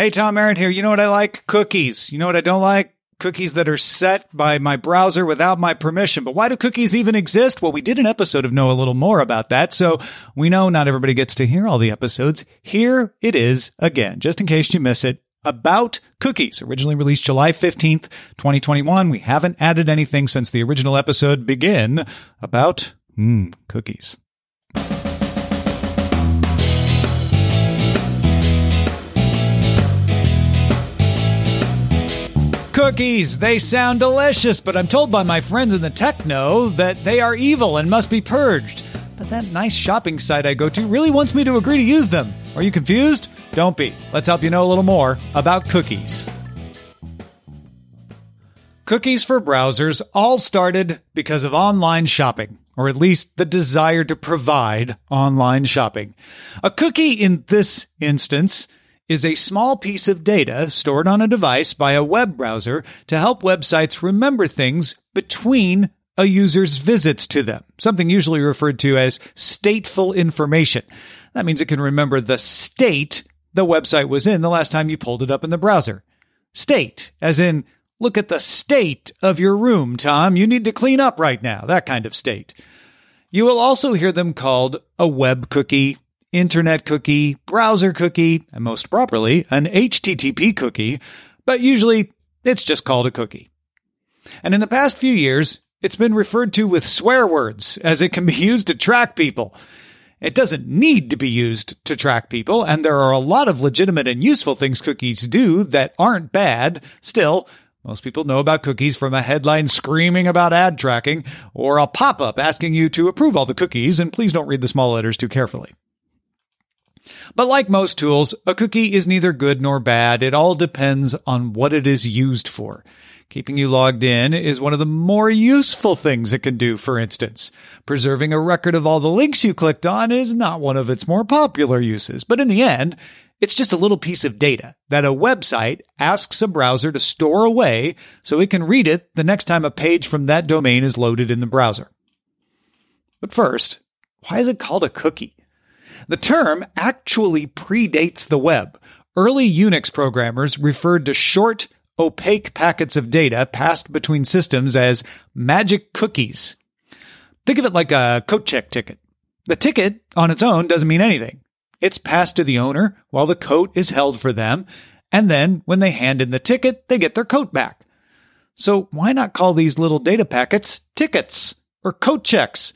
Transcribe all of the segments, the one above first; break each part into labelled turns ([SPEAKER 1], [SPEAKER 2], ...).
[SPEAKER 1] Hey, Tom Merritt here. You know what I like? Cookies. You know what I don't like? Cookies that are set by my browser without my permission. But why do cookies even exist? Well, we did an episode of Know a Little More about that. So we know not everybody gets to hear all the episodes. Here it is again, just in case you miss it. About cookies, originally released July 15th, 2021. We haven't added anything since the original episode begin about mm, cookies. Cookies, they sound delicious, but I'm told by my friends in the techno that they are evil and must be purged. But that nice shopping site I go to really wants me to agree to use them. Are you confused? Don't be. Let's help you know a little more about cookies. Cookies for browsers all started because of online shopping, or at least the desire to provide online shopping. A cookie in this instance is a small piece of data stored on a device by a web browser to help websites remember things between a user's visits to them, something usually referred to as stateful information. That means it can remember the state the website was in the last time you pulled it up in the browser. State, as in, look at the state of your room, Tom. You need to clean up right now. That kind of state. You will also hear them called a web cookie, internet cookie, browser cookie, and most properly, an HTTP cookie, but usually it's just called a cookie. And in the past few years, it's been referred to with swear words as it can be used to track people. It doesn't need to be used to track people, and there are a lot of legitimate and useful things cookies do that aren't bad. Still, most people know about cookies from a headline screaming about ad tracking or a pop up asking you to approve all the cookies, and please don't read the small letters too carefully. But like most tools, a cookie is neither good nor bad. It all depends on what it is used for. Keeping you logged in is one of the more useful things it can do, for instance. Preserving a record of all the links you clicked on is not one of its more popular uses, but in the end, it's just a little piece of data that a website asks a browser to store away so it can read it the next time a page from that domain is loaded in the browser. But first, why is it called a cookie? The term actually predates the web. Early Unix programmers referred to short, opaque packets of data passed between systems as magic cookies. Think of it like a coat check ticket. The ticket on its own doesn't mean anything. It's passed to the owner while the coat is held for them, and then when they hand in the ticket, they get their coat back. So why not call these little data packets tickets or coat checks?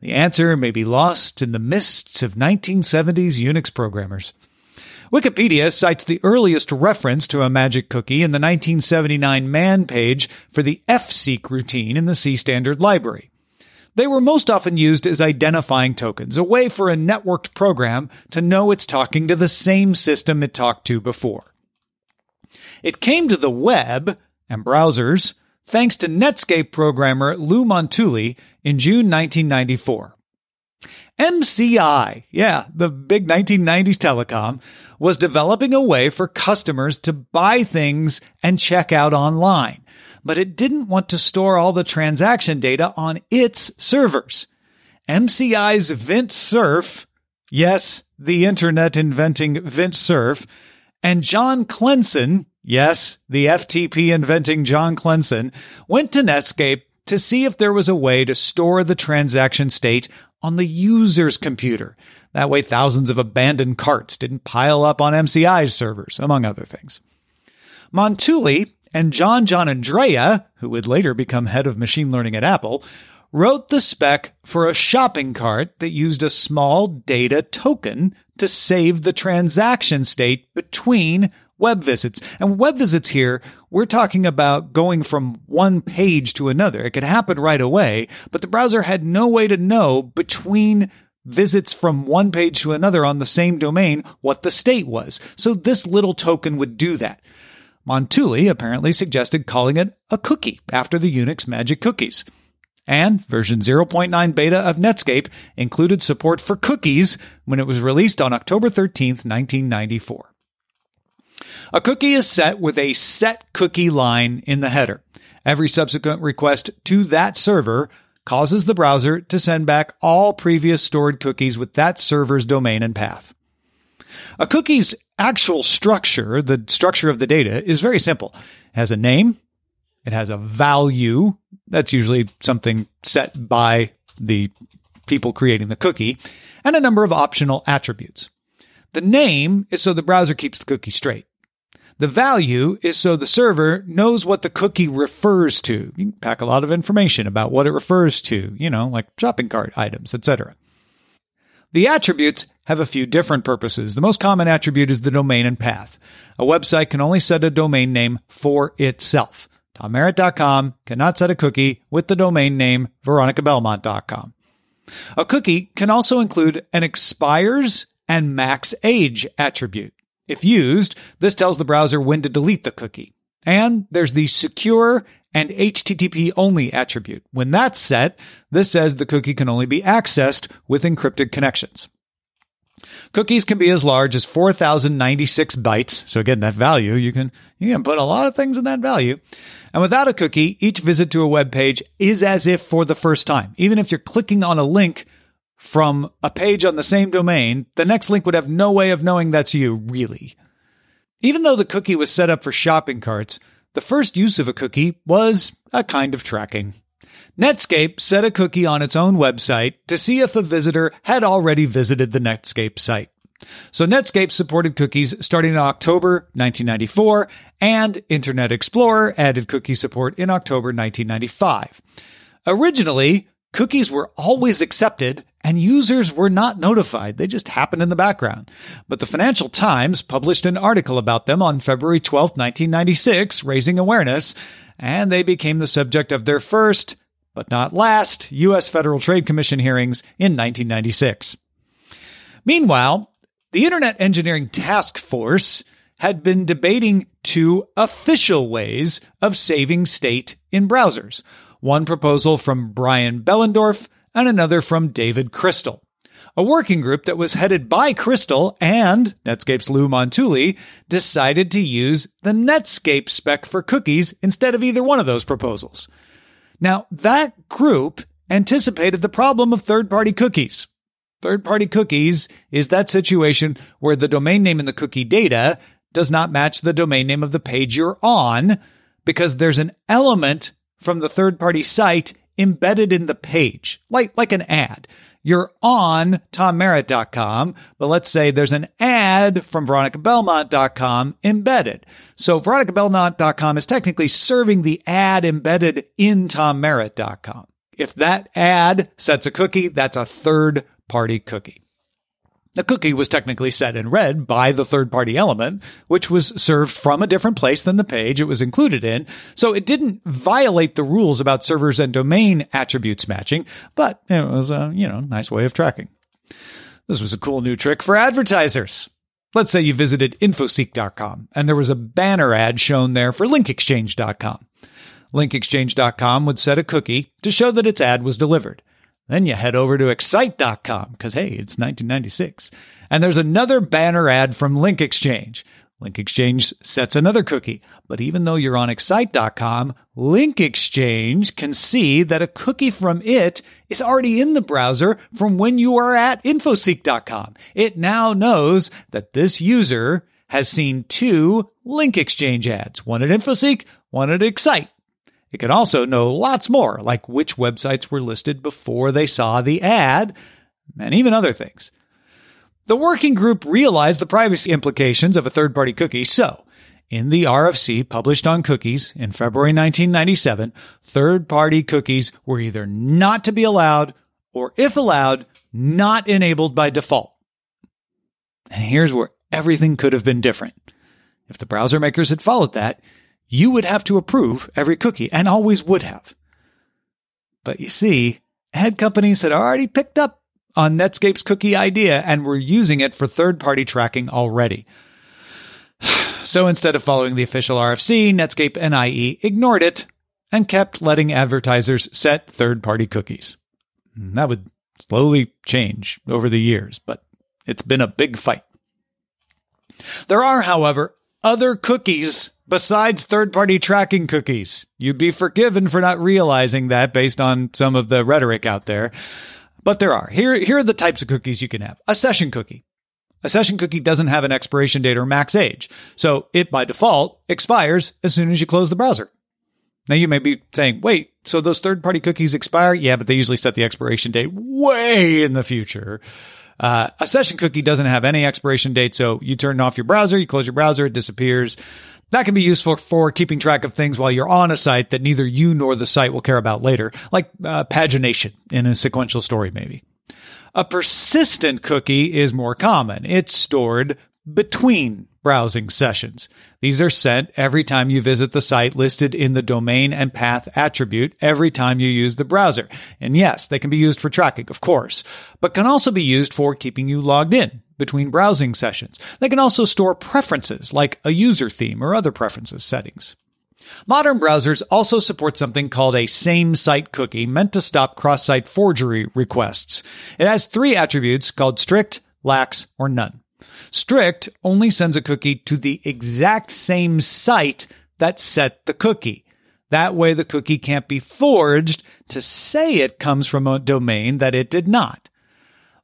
[SPEAKER 1] The answer may be lost in the mists of 1970s Unix programmers. Wikipedia cites the earliest reference to a magic cookie in the 1979 man page for the fseek routine in the C standard library. They were most often used as identifying tokens, a way for a networked program to know it's talking to the same system it talked to before. It came to the web and browsers thanks to Netscape programmer Lou Montulli in June 1994. MCI, yeah, the big 1990s telecom, was developing a way for customers to buy things and check out online, but it didn't want to store all the transaction data on its servers. MCI's Vint Cerf, yes, the internet inventing Vint Cerf, and John Klensin, yes, the FTP inventing John Klensin, went to Netscape to see if there was a way to store the transaction state on the user's computer. That way, thousands of abandoned carts didn't pile up on MCI's servers, among other things. Montulli and John Giannandrea, who would later become head of machine learning at Apple, wrote the spec for a shopping cart that used a small data token to save the transaction state between web visits. And web visits here, we're talking about going from one page to another. It could happen right away, but the browser had no way to know between visits from one page to another on the same domain what the state was. So this little token would do that. Montulli apparently suggested calling it a cookie after the Unix magic cookies. And version 0.9 beta of Netscape included support for cookies when it was released on October 13th, 1994. A cookie is set with a set cookie line in the header. Every subsequent request to that server causes the browser to send back all previous stored cookies with that server's domain and path. A cookie's actual structure, the structure of the data, is very simple. It has a name, it has a value, that's usually something set by the people creating the cookie, and a number of optional attributes. The name is so the browser keeps the cookie straight. The value is so the server knows what the cookie refers to. You can pack a lot of information about what it refers to, you know, like shopping cart items, etc. The attributes have a few different purposes. The most common attribute is the domain and path. A website can only set a domain name for itself. TomMerritt.com cannot set a cookie with the domain name VeronicaBelmont.com. A cookie can also include an expires and max age attribute. If used, this tells the browser when to delete the cookie. And there's the secure and HTTP only attribute. When that's set, this says the cookie can only be accessed with encrypted connections. Cookies can be as large as 4096 bytes. So again, that value, you can, you can put a lot of things in that value. And without a cookie, each visit to a web page is as if for the first time. Even if you're clicking on a link from a page on the same domain, the next link would have no way of knowing that's you, really. Even though the cookie was set up for shopping carts, the first use of a cookie was a kind of tracking. Netscape set a cookie on its own website to see if a visitor had already visited the Netscape site. So Netscape supported cookies starting in October 1994, and Internet Explorer added cookie support in October 1995. Originally, cookies were always accepted and users were not notified. They just happened in the background. But the Financial Times published an article about them on February 12, 1996, raising awareness, and they became the subject of their first, but not last, U.S. Federal Trade Commission hearings in 1996. Meanwhile, the Internet Engineering Task Force had been debating two official ways of saving state in browsers. One proposal from Brian Behlendorf and another from David Kristol. A working group that was headed by Kristol and Netscape's Lou Montulli decided to use the Netscape spec for cookies instead of either one of those proposals. Now, that group anticipated the problem of third party cookies. Third party cookies is that situation where the domain name in the cookie data does not match the domain name of the page you're on because there's an element from the third party site embedded in the page, like, like an ad. You're on tommerritt.com, but let's say there's an ad from veronicabelmont.com embedded. So veronicabelmont.com is technically serving the ad embedded in tommerritt.com. If that ad sets a cookie, that's a third party cookie. The cookie was technically set and read by the third party element, which was served from a different place than the page it was included in. So it didn't violate the rules about servers and domain attributes matching, but it was a, you know, nice way of tracking. This was a cool new trick for advertisers. Let's say you visited infoseek.com and there was a banner ad shown there for linkexchange.com. Linkexchange.com would set a cookie to show that its ad was delivered. Then you head over to excite.com because, hey, it's 1996. And there's another banner ad from Link Exchange. Link Exchange sets another cookie. But even though you're on excite.com, Link Exchange can see that a cookie from it is already in the browser from when you are at infoseek.com. It now knows that this user has seen two Link Exchange ads, one at Infoseek, one at Excite. It can also know lots more, like which websites were listed before they saw the ad, and even other things. The working group realized the privacy implications of a third party cookie, so in the RFC published on cookies in February 1997, third party cookies were either not to be allowed or, if allowed, not enabled by default. And here's where everything could have been different. If the browser makers had followed that, you would have to approve every cookie and always would have. But you see, ad companies had already picked up on Netscape's cookie idea and were using it for third party tracking already. So instead of following the official RFC, Netscape and IE ignored it and kept letting advertisers set third party cookies. That would slowly change over the years, but it's been a big fight. There are, however, other cookies besides third party tracking cookies. You'd be forgiven for not realizing that based on some of the rhetoric out there. But there are. Here, here are the types of cookies you can have. A session cookie. A session cookie doesn't have an expiration date or max age. So it by default expires as soon as you close the browser. Now you may be saying, wait, so those third party cookies expire? Yeah, but they usually set the expiration date way in the future. Uh, a session cookie doesn't have any expiration date. So you turn off your browser, you close your browser, it disappears. That can be useful for keeping track of things while you're on a site that neither you nor the site will care about later, like uh, pagination in a sequential story, maybe. A persistent cookie is more common. It's stored between browsing sessions. These are sent every time you visit the site listed in the domain and path attribute every time you use the browser. And yes, they can be used for tracking, of course, but can also be used for keeping you logged in between browsing sessions. They can also store preferences like a user theme or other preferences settings. Modern browsers also support something called a same site cookie meant to stop cross site forgery requests. It has three attributes called strict, lax, or none. Strict only sends a cookie to the exact same site that set the cookie. That way the cookie can't be forged to say it comes from a domain that it did not.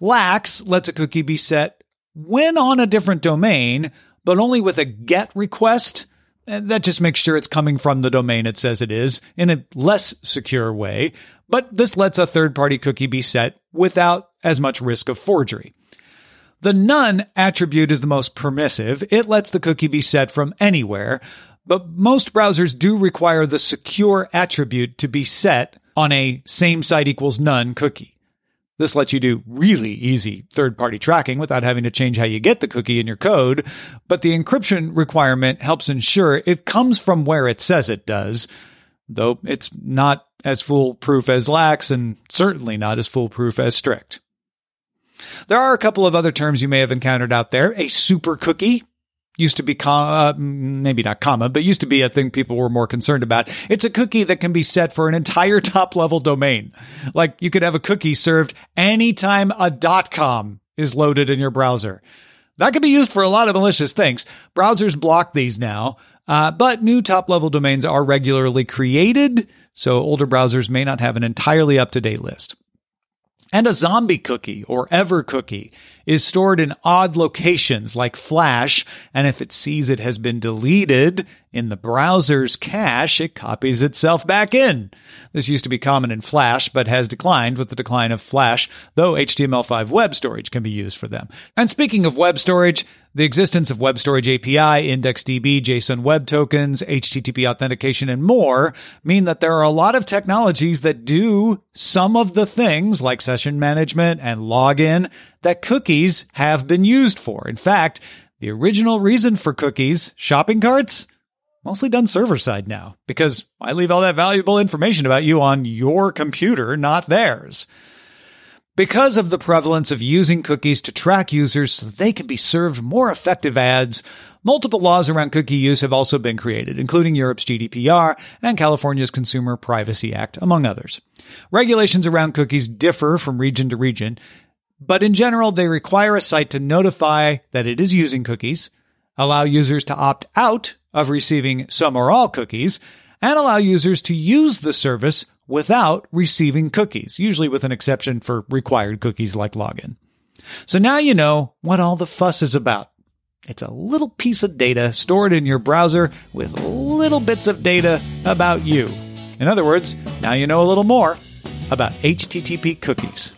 [SPEAKER 1] Lax lets a cookie be set when on a different domain, but only with a get request that just makes sure it's coming from the domain it says it is in a less secure way, but this lets a third party cookie be set without as much risk of forgery. The none attribute is the most permissive. It lets the cookie be set from anywhere, but most browsers do require the secure attribute to be set on a same site equals none cookie. This lets you do really easy third party tracking without having to change how you get the cookie in your code. But the encryption requirement helps ensure it comes from where it says it does, though it's not as foolproof as lax and certainly not as foolproof as strict. There are a couple of other terms you may have encountered out there. A super cookie used to be com- uh, maybe not common, but used to be a thing people were more concerned about. It's a cookie that can be set for an entire top level domain. Like you could have a cookie served anytime a .com is loaded in your browser. That could be used for a lot of malicious things. Browsers block these now, uh, but new top level domains are regularly created, so older browsers may not have an entirely up to date list. And a zombie cookie or ever cookie is stored in odd locations like Flash, and if it sees it has been deleted in the browser's cache, it copies itself back in. This used to be common in Flash, but has declined with the decline of Flash, though HTML5 web storage can be used for them. And speaking of web storage, the existence of Web Storage API, IndexedDB, JSON Web Tokens, HTTP authentication, and more mean that there are a lot of technologies that do some of the things like session management and login that cookies have been used for. In fact, the original reason for cookies, shopping carts, mostly done server side now because I leave all that valuable information about you on your computer, not theirs. Because of the prevalence of using cookies to track users so they can be served more effective ads, multiple laws around cookie use have also been created, including Europe's GDPR and California's Consumer Privacy Act, among others. Regulations around cookies differ from region to region, but in general, they require a site to notify that it is using cookies, allow users to opt out of receiving some or all cookies, and allow users to use the service without receiving cookies, usually with an exception for required cookies like login. So now you know what all the fuss is about. It's a little piece of data stored in your browser with little bits of data about you. In other words, now you know a little more about HTTP cookies.